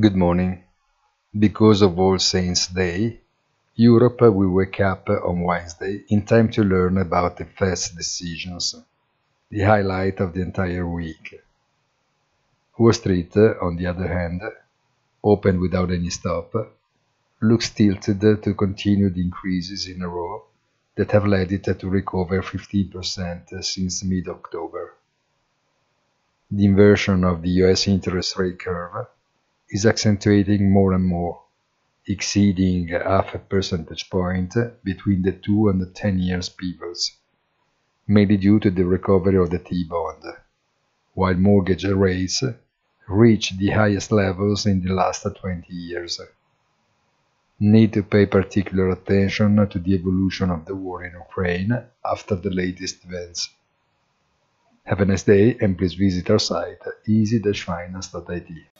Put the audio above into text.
Good morning. Because of All Saints' Day, Europe will wake up on Wednesday in time to learn about the Fed's decisions, the highlight of the entire week. Wall Street, on the other hand, opened without any stop, looks tilted to continued increases in a row that have led it to recover 15% since mid-October. The inversion of the US interest rate curve is accentuating more and more, exceeding half a percentage point between the 2 and the 10 years pivots, mainly due to the recovery of the T-bond, while mortgage rates reach the highest levels in the last 20 years. Need to pay particular attention to the evolution of the war in Ukraine after the latest events. Have a nice day and please visit our site easy-finance.it.